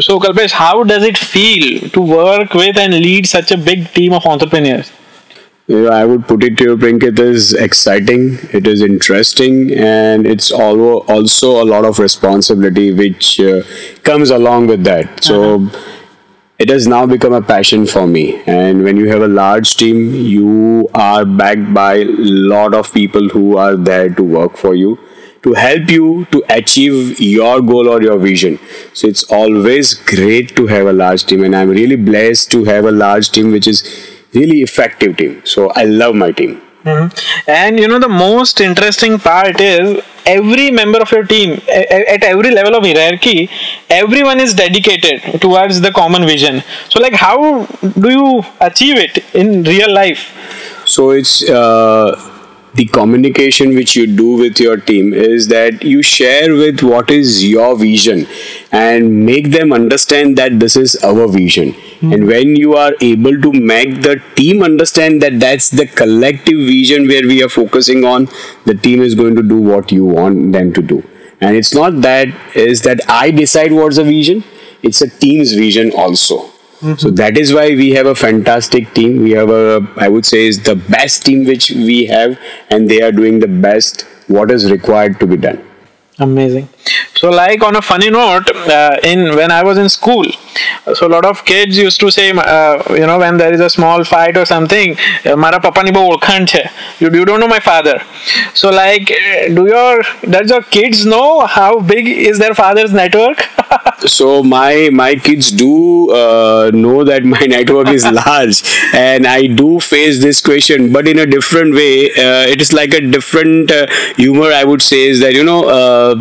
So, Kalpesh, how does it feel to work with and lead such a big team of entrepreneurs? Know, I would put it to you, Prinkit, it is exciting, it is interesting, and it's also a lot of responsibility which uh, comes along with that. So, it has now become a passion for me. And when you have a large team, you are backed by a lot of people who are there to work for you to help you to achieve your goal or your vision. So it's always great to have a large team, and I'm really blessed to have a large team which is really effective team. So I love my team. Mm-hmm. And you know the most interesting part is every member of your team at every level of hierarchy, everyone is dedicated towards the common vision. So like how do you achieve it in real life? So it's. Uh, the communication which you do with your team is that you share with what is your vision and make them understand that this is our vision. Mm-hmm. and when you are able to make the team understand that that's the collective vision where we are focusing on the team is going to do what you want them to do. And it's not that is that i decide what's the vision it's a team's vision also Mm-hmm. So that is why we have a fantastic team. We have a, I would say, is the best team which we have, and they are doing the best what is required to be done. Amazing. So, like on a funny note, uh, in when I was in school, so a lot of kids used to say, uh, you know, when there is a small fight or something, "Mara papa ni You you don't know my father." So, like, do your does your kids know how big is their father's network? so my my kids do uh, know that my network is large, and I do face this question, but in a different way. Uh, it is like a different uh, humor. I would say is that you know uh,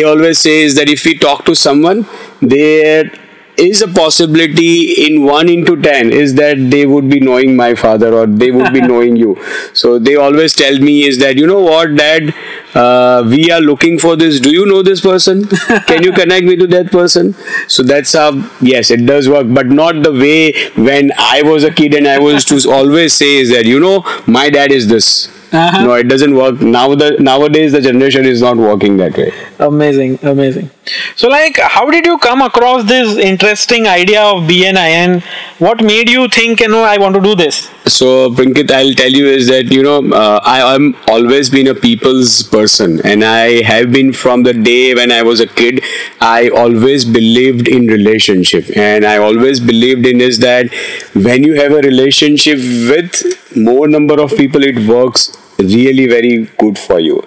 they always say is that if we talk to someone, there is a possibility in 1 into 10 is that they would be knowing my father or they would be knowing you. So they always tell me is that you know what dad? Uh, we are looking for this. Do you know this person? Can you connect me to that person? So that's how yes it does work. But not the way when i was a kid and i was to always say is that you know my dad is this uh-huh. no it doesn't work. Now the nowadays the generation is not working that way. Amazing amazing. So like how did you come across this interesting idea of bni and what made you think you know i want to do this so Prinkit, i'll tell you is that you know uh, i am always been a people's person. And i have been from the day when i was a kid i always believed in relationship. And i always believed in is that when you have a relationship with more number of people it works really very good for you.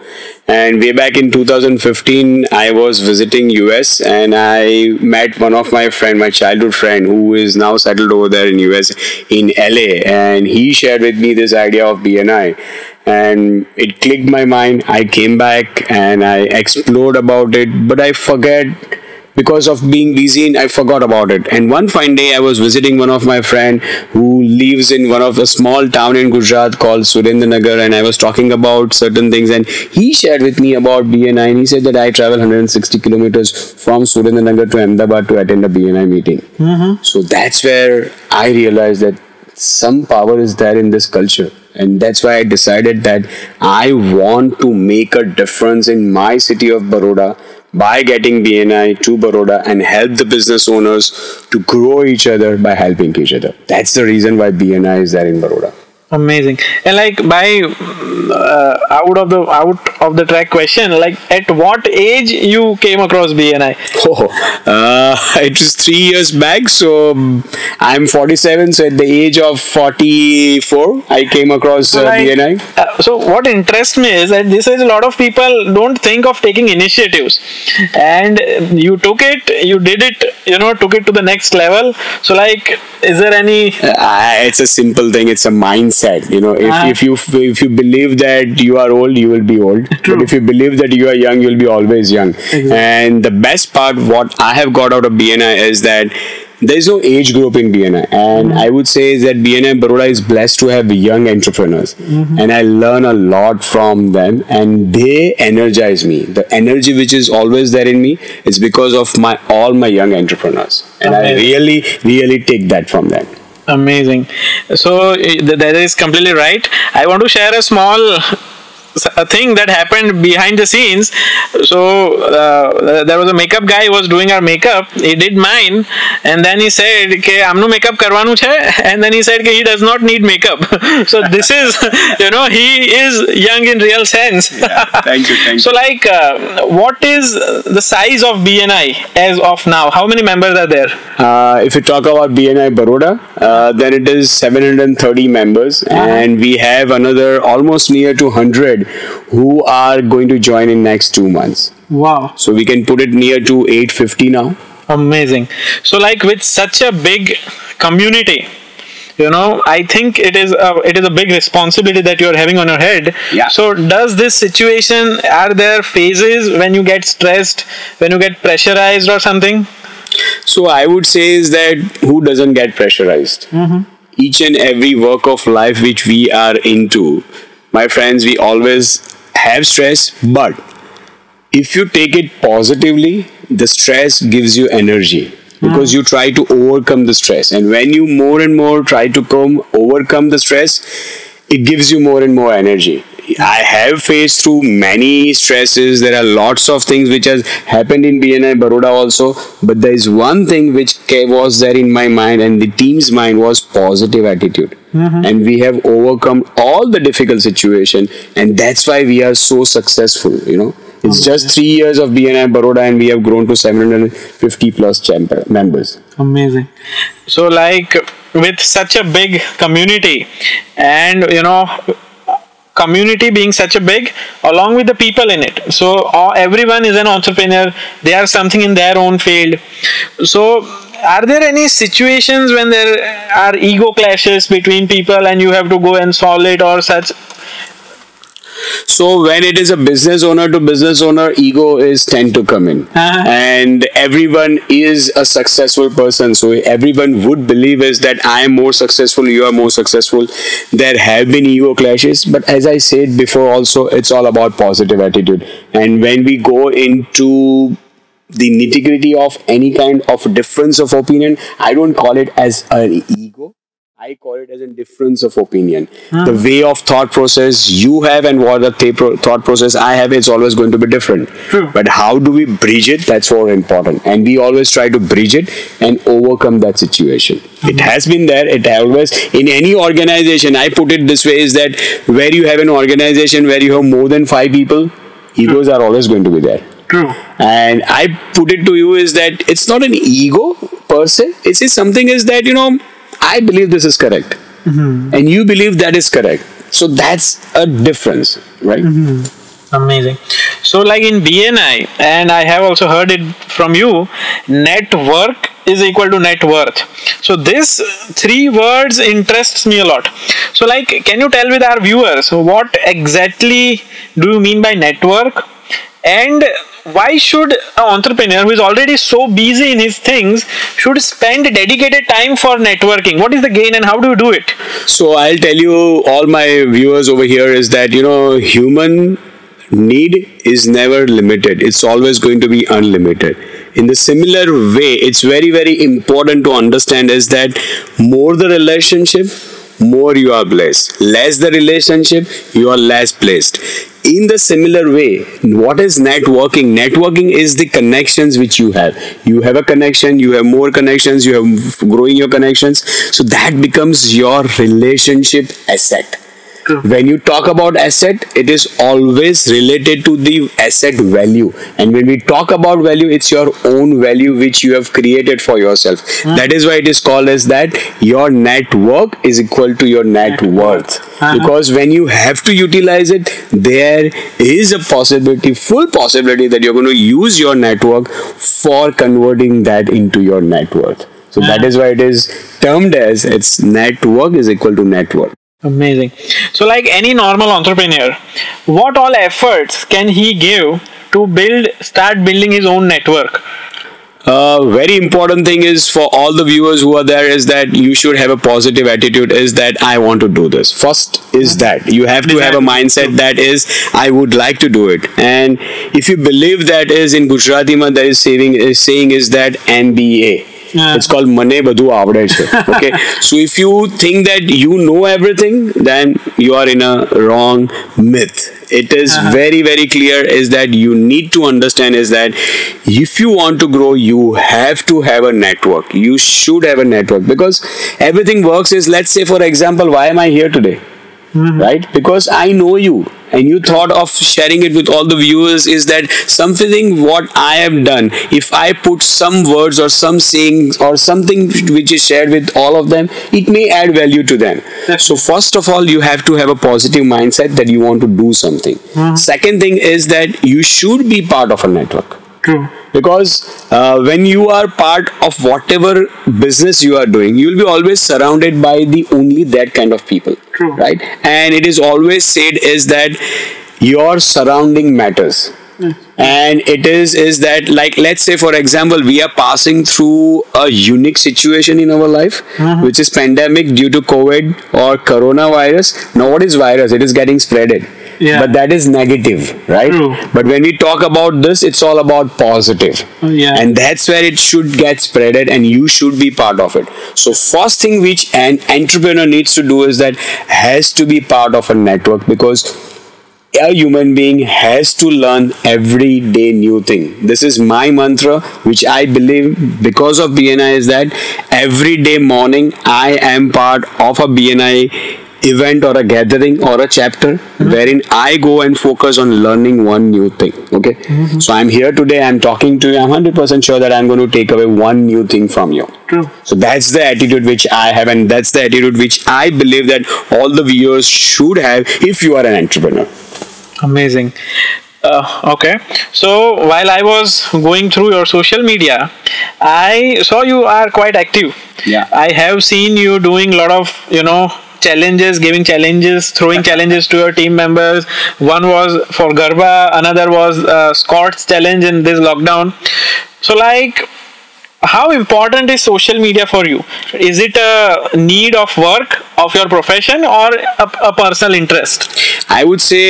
And way back in 2015 i was visiting us and i met one of my friend my childhood friend who is now settled over there in us in la and he shared with me this idea of bni and it clicked my mind. I came back and i explored about it but i forget because of being busy and I forgot about it. And one fine day I was visiting one of my friend who lives in one of a small town in Gujarat called Surendranagar and I was talking about certain things and he shared with me about BNI and he said that I travel 160 kilometers from Surendranagar to Ahmedabad to attend a BNI meeting. Mm-hmm. So that's where I realized that some power is there in this culture and that's why i decided that i want to make a difference in my city of baroda by getting BNI to Baroda and help the business owners to grow each other by helping each other. That's the reason why BNI is there in Baroda amazing. And like by uh, out of the out of the track question like at what age you came across bni oh uh, it was three years back so i'm 47 so at the age of 44 i came across uh, like, bni uh, so what interests me is that this is a lot of people don't think of taking initiatives. And you took it you did it you know took it to the next level. So like is there any uh, it's a simple thing. It's a mindset You know, if, uh, if you if you believe that you are old, you will be old. True. But if you believe that you are young, you'll be always young. Exactly. And the best part, what I have got out of BNI is that there is no age group in BNI, and mm-hmm. I would say that BNI Baroda is blessed to have young entrepreneurs, mm-hmm. and I learn a lot from them, and they energize me. The energy which is always there in me is because of my all my young entrepreneurs, and I really really take that from them amazing. So eh, that is completely right. I want to share a small a thing that happened behind the scenes. So uh, there was a makeup guy who was doing our makeup. He did mine, and then he said, "Okay, amnu makeup karwanu chhe," and then he said, "Okay, he does not need makeup." so this is, you know, he is young in real sense. Yeah, thank you, thank so like, uh, what is the size of BNI as of now? How many members are there? Uh, if you talk about BNI Baroda, uh, then it is 730 members, and we have another almost near to 100 who are going to join in next two months. Wow. So we can put it near to 850 now. Amazing. So, like with such a big community, you know, I think it is a, it is a big responsibility that you are having on your head. Yeah. So, does this situation are there phases when you get stressed, when you get pressurized or something? So I would say is that who doesn't get pressurized? Mm-hmm. Each and every work of life which we are into, my friends, we always have stress, but if you take it positively, the stress gives you energy because hmm. you try to overcome the stress, and when you more and more try to come overcome the stress, it gives you more and more energy. I have faced through many stresses. There are lots of things which has happened in BNI Baroda also, but there is one thing which was there in my mind and the team's mind was positive attitude. Mm-hmm. And we have overcome all the difficult situation, and that's why we are so successful. You know, it's just three years of BNI Baroda, and we have grown to 750 plus champ- members. Amazing. So, like with such a big community, and you know, community being such a big, along with the people in it. So, all, everyone is an entrepreneur. They are something in their own field. So, are there any situations when there are ego clashes between people and you have to go and solve it or such? So when it is a business owner to business owner, ego is tend to come in, Uh-huh. and everyone is a successful person. So everyone would believe is that I am more successful, you are more successful. There have been ego clashes, but as I said before, also it's all about positive attitude. And when we go into the nitty gritty of any kind of difference of opinion, I don't call it as an ego. I call it as a difference of opinion. The way of thought process you have and what the th- thought process I have is always going to be different. True. But how do we bridge it? That's more important. And we always try to bridge it and overcome that situation. It uh-huh. has been there. It always, in any organization, I put it this way is that where you have an organization where you have more than five people, egos are always going to be there. True. And I put it to you is that it's not an ego per se. It's just something is that, you know, I believe this is correct. Mm-hmm. And you believe that is correct. So that's a difference, right? Mm-hmm. Amazing. So, like in BNI, and I have also heard it from you, network is equal to net worth. So, this three words interests me a lot. So, like, can you tell with our viewers what exactly do you mean by network? And why should an entrepreneur who is already so busy in his things should spend dedicated time for networking? What is the gain and how do you do it? So I'll tell you, all my viewers over here, is that you know, human need is never limited. It's always going to be unlimited. In the similar way, it's very very important to understand is that more the relationship, more you are blessed. Less the relationship, you are less blessed. In the similar way, what is networking? Networking is the connections which you have. You have a connection, you have more connections, you have growing your connections. So that becomes your relationship asset. When you talk about asset, it is always related to the asset value. And when we talk about value, it's your own value which you have created for yourself. That is why it is called as that your network is equal to your net worth. Uh-huh. Because when you have to utilize it, there is a possibility, full possibility that you're going to use your network for converting that into your net worth. So that is why it is termed as its network is equal to net worth. Amazing. So, like any normal entrepreneur, what all efforts can he give to build, start building his own network? Uh, very important thing is for all the viewers who are there is that you should have a positive attitude is that i want to do this first is that you have to have a mindset that is i would like to do it and if you believe that is in gujarati ma there is saying is saying is that MBA Yeah. It's called Mane Badu Avde Che. Okay. so if you think that you know everything, then you are in a wrong myth. It is Uh-huh. very, very clear is that you need to understand is that if you want to grow, you have to have a network. You should have a network because everything works is let's say for example, why am I here today? right because i know you and you thought of sharing it with all the viewers is that something what i have done. If i put some words or some sayings or something which is shared with all of them it may add value to them. So first of all you have to have a positive mindset that you want to do something. Mm-hmm. Second thing is that you should be part of a network True. because uh, when you are part of whatever business you are doing you will be always surrounded by the only that kind of people. True. right? And it is always said is that your surrounding matters. And it is is that like let's say for example we are passing through a unique situation in our life which is pandemic due to covid or coronavirus. Now what is virus? It is getting spreaded Yeah. but that is negative right True. but when we talk about this it's all about positive uh, Yeah. and that's where it should get spreaded and you should be part of it so first thing which an entrepreneur needs to do is that has to be part of a network because a human being has to learn every day new thing this is my mantra which i believe because of bni is that every day morning i am part of a bni event or a gathering or a chapter wherein i go and focus on learning one new thing okay so i'm here today i'm talking to you i'm 100% sure that i'm going to take away one new thing from you True. so that's the attitude which I have, and that's the attitude which I believe that all the viewers should have if you are an entrepreneur. Amazing. Uh, okay. So while I was going through your social media, I saw you are quite active. Yeah. I have seen you doing a lot of, you know, challenges, giving challenges, throwing challenges to your team members. One was for Garba, another was uh, squats challenge in this lockdown. So, like, how important is social media for you? Is it a need of work of your profession or a, a personal interest? I would say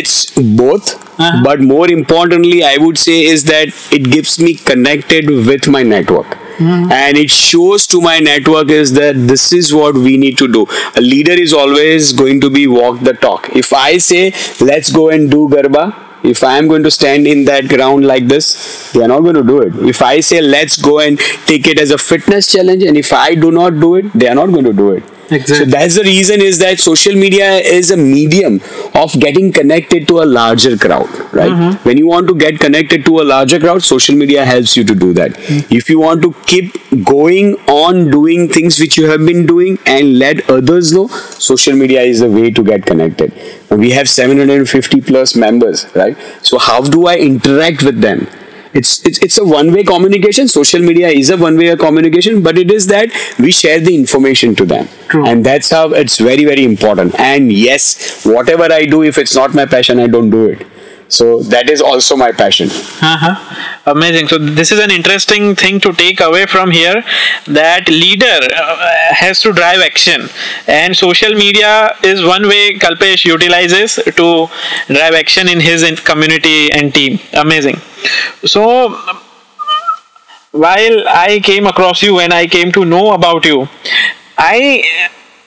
it's both, Uh-huh. but more importantly, I would say is that it gives me connected with my network. And it shows to my network is that this is what we need to do. A leader is always going to be walk the talk. If I say, let's go and do Garba, if I am going to stand in that ground like this, they are not going to do it. If I say, let's go and take it as a fitness challenge, and if I do not do it, they are not going to do it. Exactly. So that's the reason is that social media is a medium of getting connected to a larger crowd, right? Mm-hmm. When you want to get connected to a larger crowd, social media helps you to do that. Mm-hmm. If you want to keep going on doing things which you have been doing and let others know, social media is the way to get connected. We have 750 plus members, right? So how do I interact with them? It's it's, it's a one way communication social media is a one way communication but it is that we share the information to them True. and that's how it's very very important and yes whatever i do if it's not my passion i don't do it so that is also my passion Uh-huh. Amazing. So this is an interesting thing to take away from here that leader uh, has to drive action and social media is one way Kalpesh utilizes to drive action in his community and team. Amazing. So while I came across you and I came to know about you, I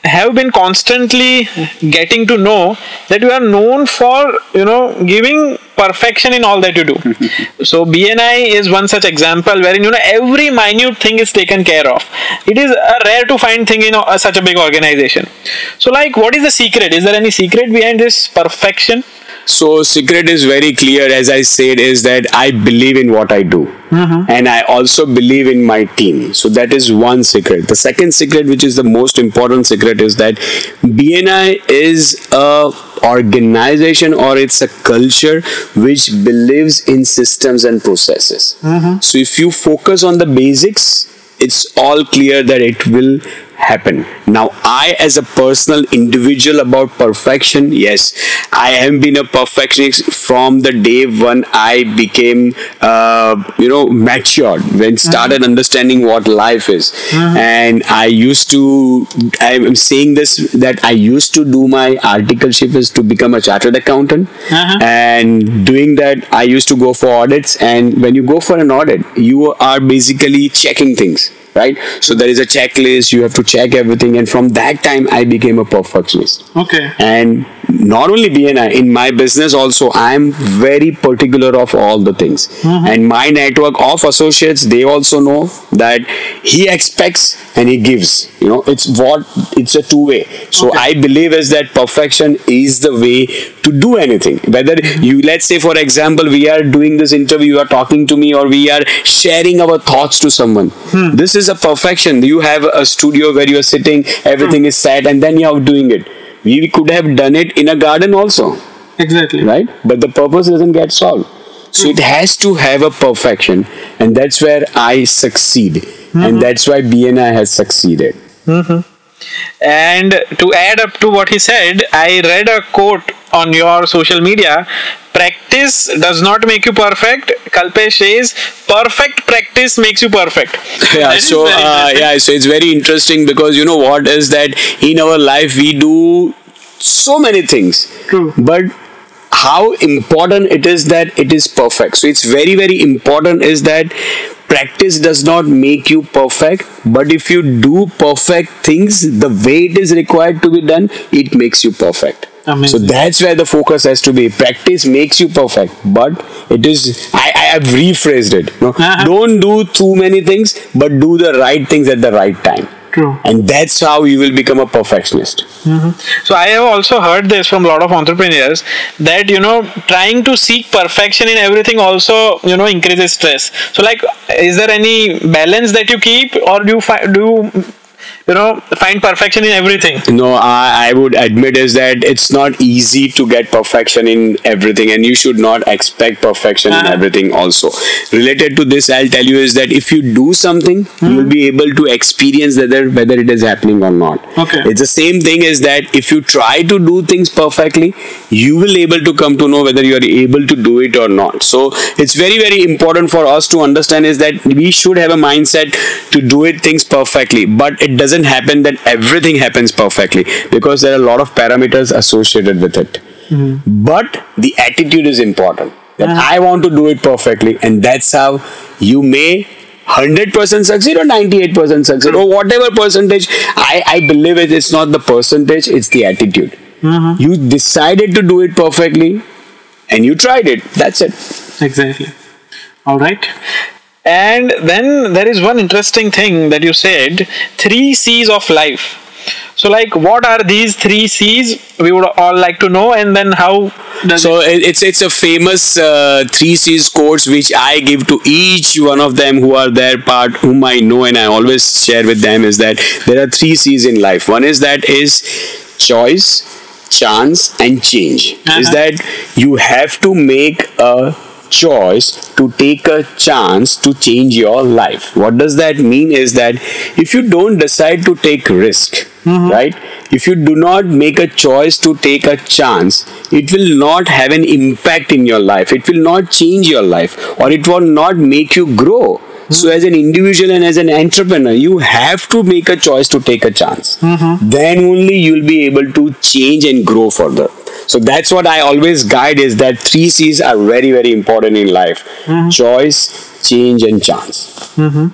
have been constantly getting to know that you are known for you know giving perfection in all that you do. So bni is one such example wherein you know every minute thing is taken care of. It is a rare to find thing in a, such a big organization. So like what is the secret? Is there any secret behind this perfection So secret is very clear as I said is that I believe in what I do. Mm-hmm. And I also believe in my team. So that is one secret. The second secret which is the most important secret is that BNI is a organization or it's a culture which believes in systems and processes. Mm-hmm. So if you focus on the basics, it's all clear that it will happen. Now, I, as a personal individual about perfection, yes, I have been a perfectionist from the day when I became, uh, you know, matured, when started understanding what life is. And I used to, I'm saying this that I used to do my articleship is to become a chartered accountant. Uh-huh. And doing that, I used to go for audits. And when you go for an audit, you are basically checking things right so there is a checklist you have to check everything and from that time i became a perfectionist Okay. and not only bni in my business also i'm very particular of all the things. Mm-hmm. And my network of associates they also know that he expects and he gives. You know it's what it's a two way so Okay. i believe is that perfection is the way to do anything. Whether you let's say for example we are doing this interview you are talking to me or we are sharing our thoughts to someone. Hmm. This is a perfection. You have a studio where you are sitting everything hmm. is set and then you are doing it we could have done it in a garden also. Exactly. right? But the purpose doesn't get solved. So it has to have a perfection and that's where i succeed. And mm-hmm. that's why bni has succeeded mm-hmm. And to add up to what he said, I read a quote on your social media. Practice does not make you perfect. Kalpesh says, perfect practice makes you perfect. yeah so uh, yeah so it's very interesting because you know what is that in our life we do so many things True. but how important it is that it is perfect so it's very very important is that practice does not make you perfect but if you do perfect things the way it is required to be done it makes you perfect Amazing. so that's where the focus has to be practice makes you perfect but it is i i have rephrased it know? Uh-huh. don't do too many things but do the right things at the right time True. and that's how you will become a perfectionist mm-hmm. So I have also heard this from a lot of entrepreneurs that you know trying to seek perfection in everything also you know increases stress. So like, is there any balance that you keep, or do you find do you you know find perfection in everything? no I, I would admit is that it's not easy to get perfection in everything and you should not expect perfection in Uh-huh. everything also related to this i'll tell you is that if you do something you will be able to experience whether whether it is happening or not Okay. it's the same thing is that if you try to do things perfectly you will able to come to know whether you are able to do it or not so it's very very important for us to understand is that we should have a mindset to do it things perfectly but it doesn't happen that everything happens perfectly because there are a lot of parameters associated with it. But the attitude is important. That i want to do it perfectly and that's how you may 100% succeed or 98% succeed or whatever percentage. I i believe it it's not the percentage it's the attitude. Mm-hmm. You decided to do it perfectly and you tried it. That's it. Exactly. All right. And then there is one interesting thing that you said three C's of life. So, like, what are these three C's? We would all like to know, and then how does so it- it's it's a famous uh, three C's course which I give to each one of them who are their part whom I know and I always share with them is that there are three C's in life. One is that is choice, chance, and change. Is Uh-huh. that you have to make a choice to take a chance to change your life. What does that mean is that if you don't decide to take risk, mm-hmm. right? If you do not make a choice to take a chance, it will not have an impact in your life. It will not change your life or it will not make you grow. So, as an individual and as an entrepreneur, you have to make a choice to take a chance. Mm-hmm. Then only you'll be able to change and grow further. So that's what I always guide is that three C's are very, very important in life. Mm-hmm. Choice, change, and chance. Mm-hmm.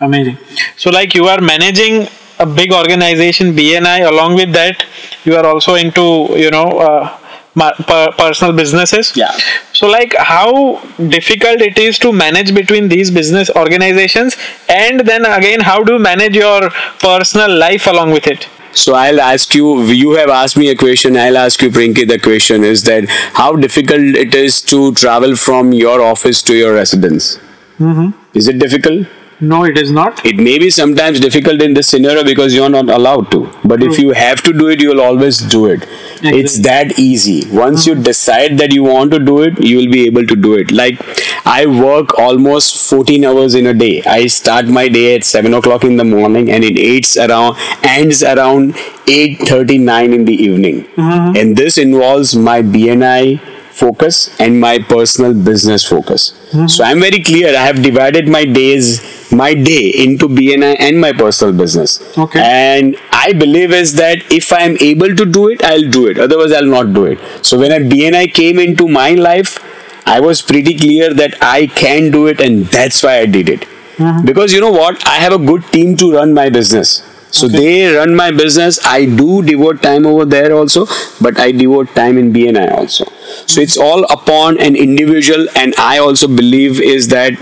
Amazing. So, like, you are managing a big organization, BNI. Along with that, you are also into, you know, uh, personal businesses. Yeah. So, like, how difficult it is to manage between these business organizations, and then again, how do you manage your personal life along with it? So I'll ask you, you have asked me a question, I'll ask you, Prinky, the question is that how difficult it is to travel from your office to your residence? Mm-hmm. Is it difficult? No, it is not. It may be sometimes difficult in this scenario because you're not allowed to. But if you have to do it, you'll always do it. It's that easy. Once you uh-huh. decide that you want to do it, you will be able to do it. Like I work almost 14 hours in a day. I start my day at 7 o'clock in the morning and it ends around ends around 8:39 in the evening. Uh-huh. And this involves my BNI focus and my personal business focus. Hmm. So I'm very clear. I have divided my days, my day into BNI and my personal business. Okay. And I believe is that if I'm able to do it, I'll do it. Otherwise, I'll not do it. So when a BNI came into my life, I was pretty clear that I can do it, and that's why I did it. Hmm. Because you know what? I have a good team to run my business. So they run my business. I do devote time over there also, but I devote time in BNI also. So it's all upon an individual, and I also believe is that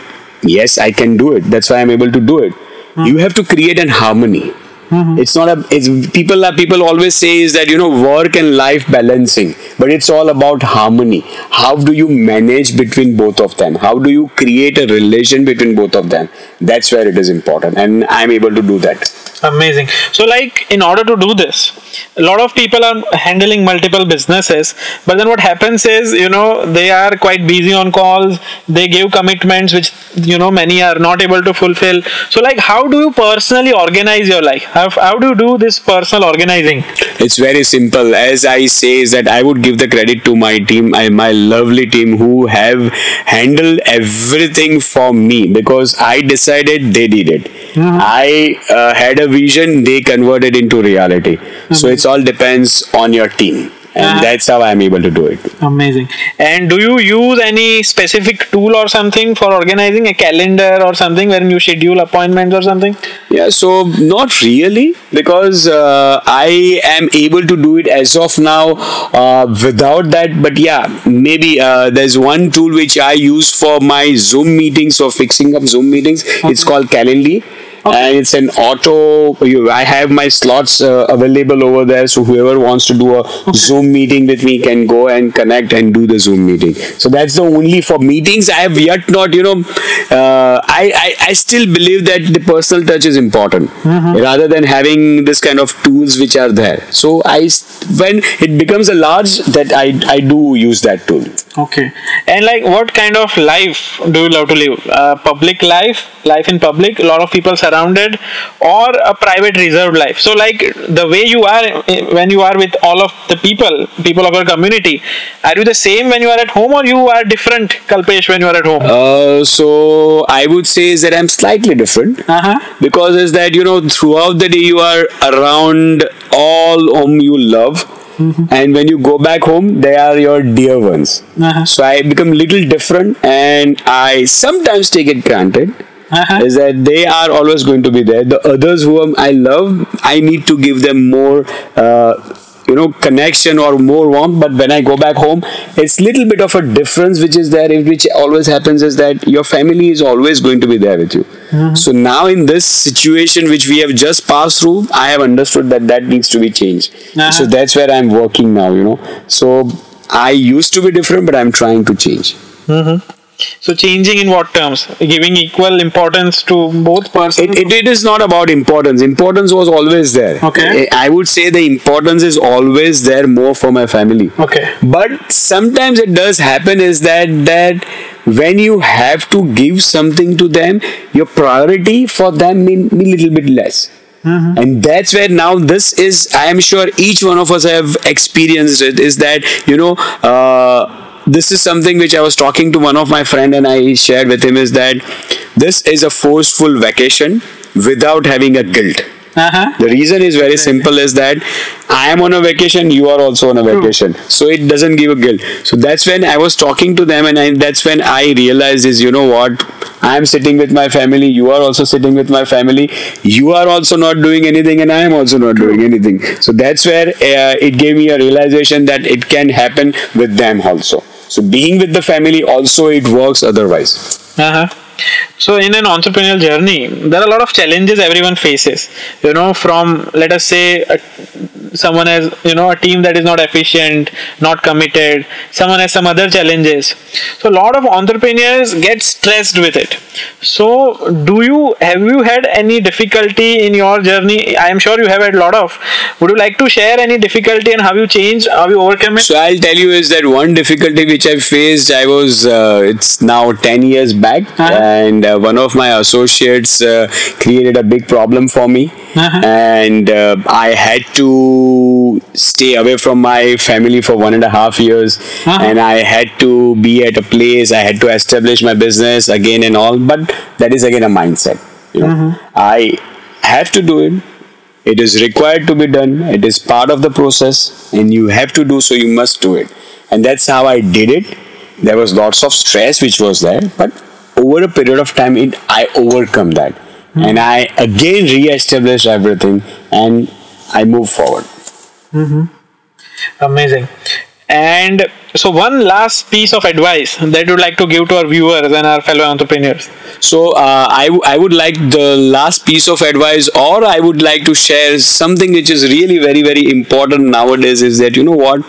yes, I can do it. That's why I'm able to do it. You have to create an harmony. Mm-hmm. It's not a. It's people are people always say is that you know work and life balancing, but it's all about harmony. How do you manage between both of them? How do you create a relation between both of them? That's where it is important, and I'm able to do that. Amazing. So, like, in order to do this, a lot of people are handling multiple businesses, but then what happens is, you know, they are quite busy on calls, they give commitments which, you know, many are not able to fulfill. So, like, how do you personally organize your life? How, how do you do this personal organizing? It's very simple. As I say, is that I would give the credit to my team, I, my lovely team who have handled everything for me because I decided they did it. I uh, had a vision, they converted into reality. So it's all depends on your team, and Uh-huh. that's how I'm able to do it. Amazing. And do you use any specific tool or something for organizing a calendar or something wherein you schedule appointments or something? Yeah, so not really because uh, I am able to do it as of now uh, without that. But yeah, maybe uh, there's one tool which I use for my Zoom meetings or fixing up Zoom meetings. It's called Calendly. And it's an auto. You, I have my slots uh, available over there, so whoever wants to do a Zoom meeting with me can go and connect and do the Zoom meeting. So that's the only for meetings. I have yet not, you know, uh, I, I I still believe that the personal touch is important rather than having this kind of tools which are there. So I, when it becomes a large, that I I do use that tool. Okay. And like, what kind of life do you love to live? Uh, public life, life in public, a lot of people surrounded, or a private reserved life? So, like, the way you are eh, when you are with all of the people, people of your community, are you the same when you are at home, or you are different, Kalpesh, when you are at home? Uh, so I would say is that I'm slightly different. Uh huh. because is that you know throughout the day you are around all whom you love and when you go back home they are your dear ones Uh-huh. so i become little different and i sometimes take it granted Uh-huh. is that they are always going to be there the others whom i love i need to give them more uh, you know connection or more warmth but when i go back home it's little bit of a difference which is there which always happens is that your family is always going to be there with you. So now in this situation which we have just passed through i have understood that that needs to be changed. Uh-huh. so that's where i'm working now you know. So i used to be different but i'm trying to change So, changing in what terms? Giving equal importance to both persons? it, it, it is not about importance importance was always there Okay. i I would say the importance is always there more for my family Okay. but sometimes it does happen is that that when you have to give something to them your priority for them may be a little bit less and that's where now this is i am sure each one of us have experienced it is that you know uh, this is something which i was talking to one of my friend and i shared with him is that this is a forceful vacation without having a guilt Uh huh. the reason is very simple is that I am on a vacation, you are also on a vacation. So it doesn't give a guilt. So that's when I was talking to them and I, that's when I realized is, you know what, I am sitting with my family, you are also sitting with my family, you are also not doing anything and I am also not doing anything. So that's where uh, it gave me a realization that it can happen with them also. So being with the family also it works otherwise. Uh-huh. So in an entrepreneurial journey, there are a lot of challenges everyone faces. You know, from let us say someone has you know a team that is not efficient, not committed. Someone has some other challenges. So a lot of entrepreneurs get stressed with it. So do you have you had any difficulty in your journey? I am sure you have had a lot of, would you like to share any difficulty and how you changed, how you overcome it? So I'll tell you is that one difficulty which I faced, I was uh, it's now ten years back, Uh-huh. and uh, one of my associates uh, created a big problem for me, Uh-huh. and uh, I had to stay away from my family for one and a half years, Uh-huh. and I had to be at a place. I had to establish my business again and all, but that is again a mindset. You know, Uh-huh. I have to do it. It is required to be done. It is part of the process, and you have to do so. You must do it, and that's how I did it. There was lots of stress which was there, but over a period of time, it I overcome that, and I again re-established everything, and I move forward. Mm-hmm. Amazing. And so, one last piece of advice that you'd like to give to our viewers and our fellow entrepreneurs. So uh, I, w- I would like the last piece of advice, or I would like to share something which is really very very important nowadays. Is that you know what,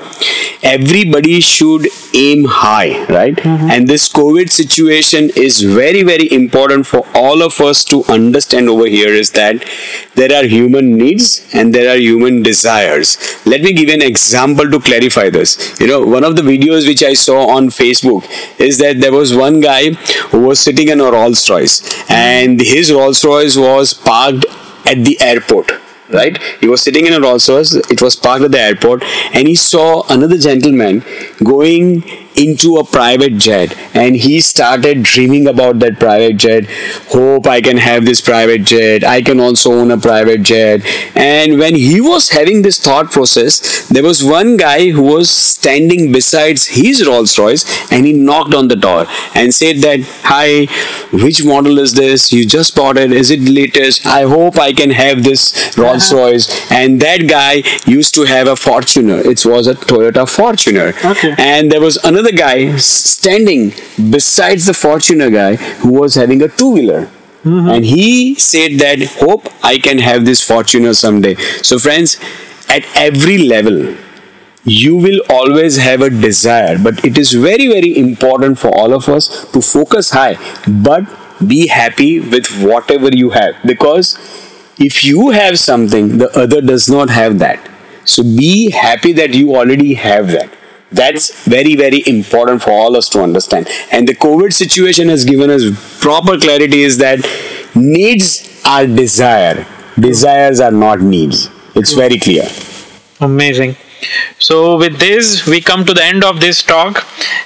everybody should aim high, right? And this COVID situation is very very important for all of us to understand over here. Is that there are human needs and there are human desires. Let me give an example to clarify this. You know, one of the videos which I saw on Facebook is that there was one guy who was sitting in a Rolls Royce and his Rolls Royce was parked at the airport. Right, he was sitting in a Rolls Royce. It was parked at the airport, and he saw another gentleman going into a private jet, and he started dreaming about that private jet. Hope I can have this private jet. I can also own a private jet. And when he was having this thought process, there was one guy who was standing besides his Rolls Royce, and he knocked on the door and said that, "Hi, which model is this? You just bought it. Is it latest? I hope I can have this Rolls Royce." And that guy used to have a Fortuner. It was a Toyota Fortuner. Okay. And there was another guy standing besides the Fortuner guy who was having a two wheeler. Hmm. And he said that, hope I can have this Fortuner someday. So, friends, at every level, you will always have a desire, but it is very, very important for all of us to focus high, but be happy with whatever you have because if you have something, the other does not have that. So be happy that you already have that. That's very, very important for all us to understand. And the COVID situation has given us proper clarity is that needs are desire, desires are not needs. It's very clear. Amazing. So, with this, we come to the end of this talk.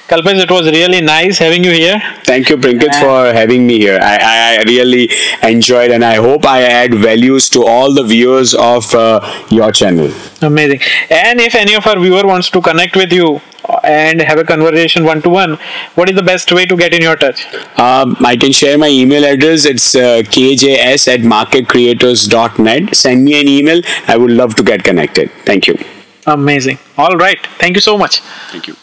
Kalpesh, it was really nice having you here. Thank you, Prinkit, for having me here. I, I really enjoyed and I hope I add values to all the viewers of uh, your channel. Amazing. And if any of our viewer wants to connect with you and have a conversation one to one, what is the best way to get in your touch? Um, I can share my email address. It's uh, kjs at marketcreators.net. Send me an email. I would love to get connected. Thank you. Amazing. All right. Thank you so much. Thank you.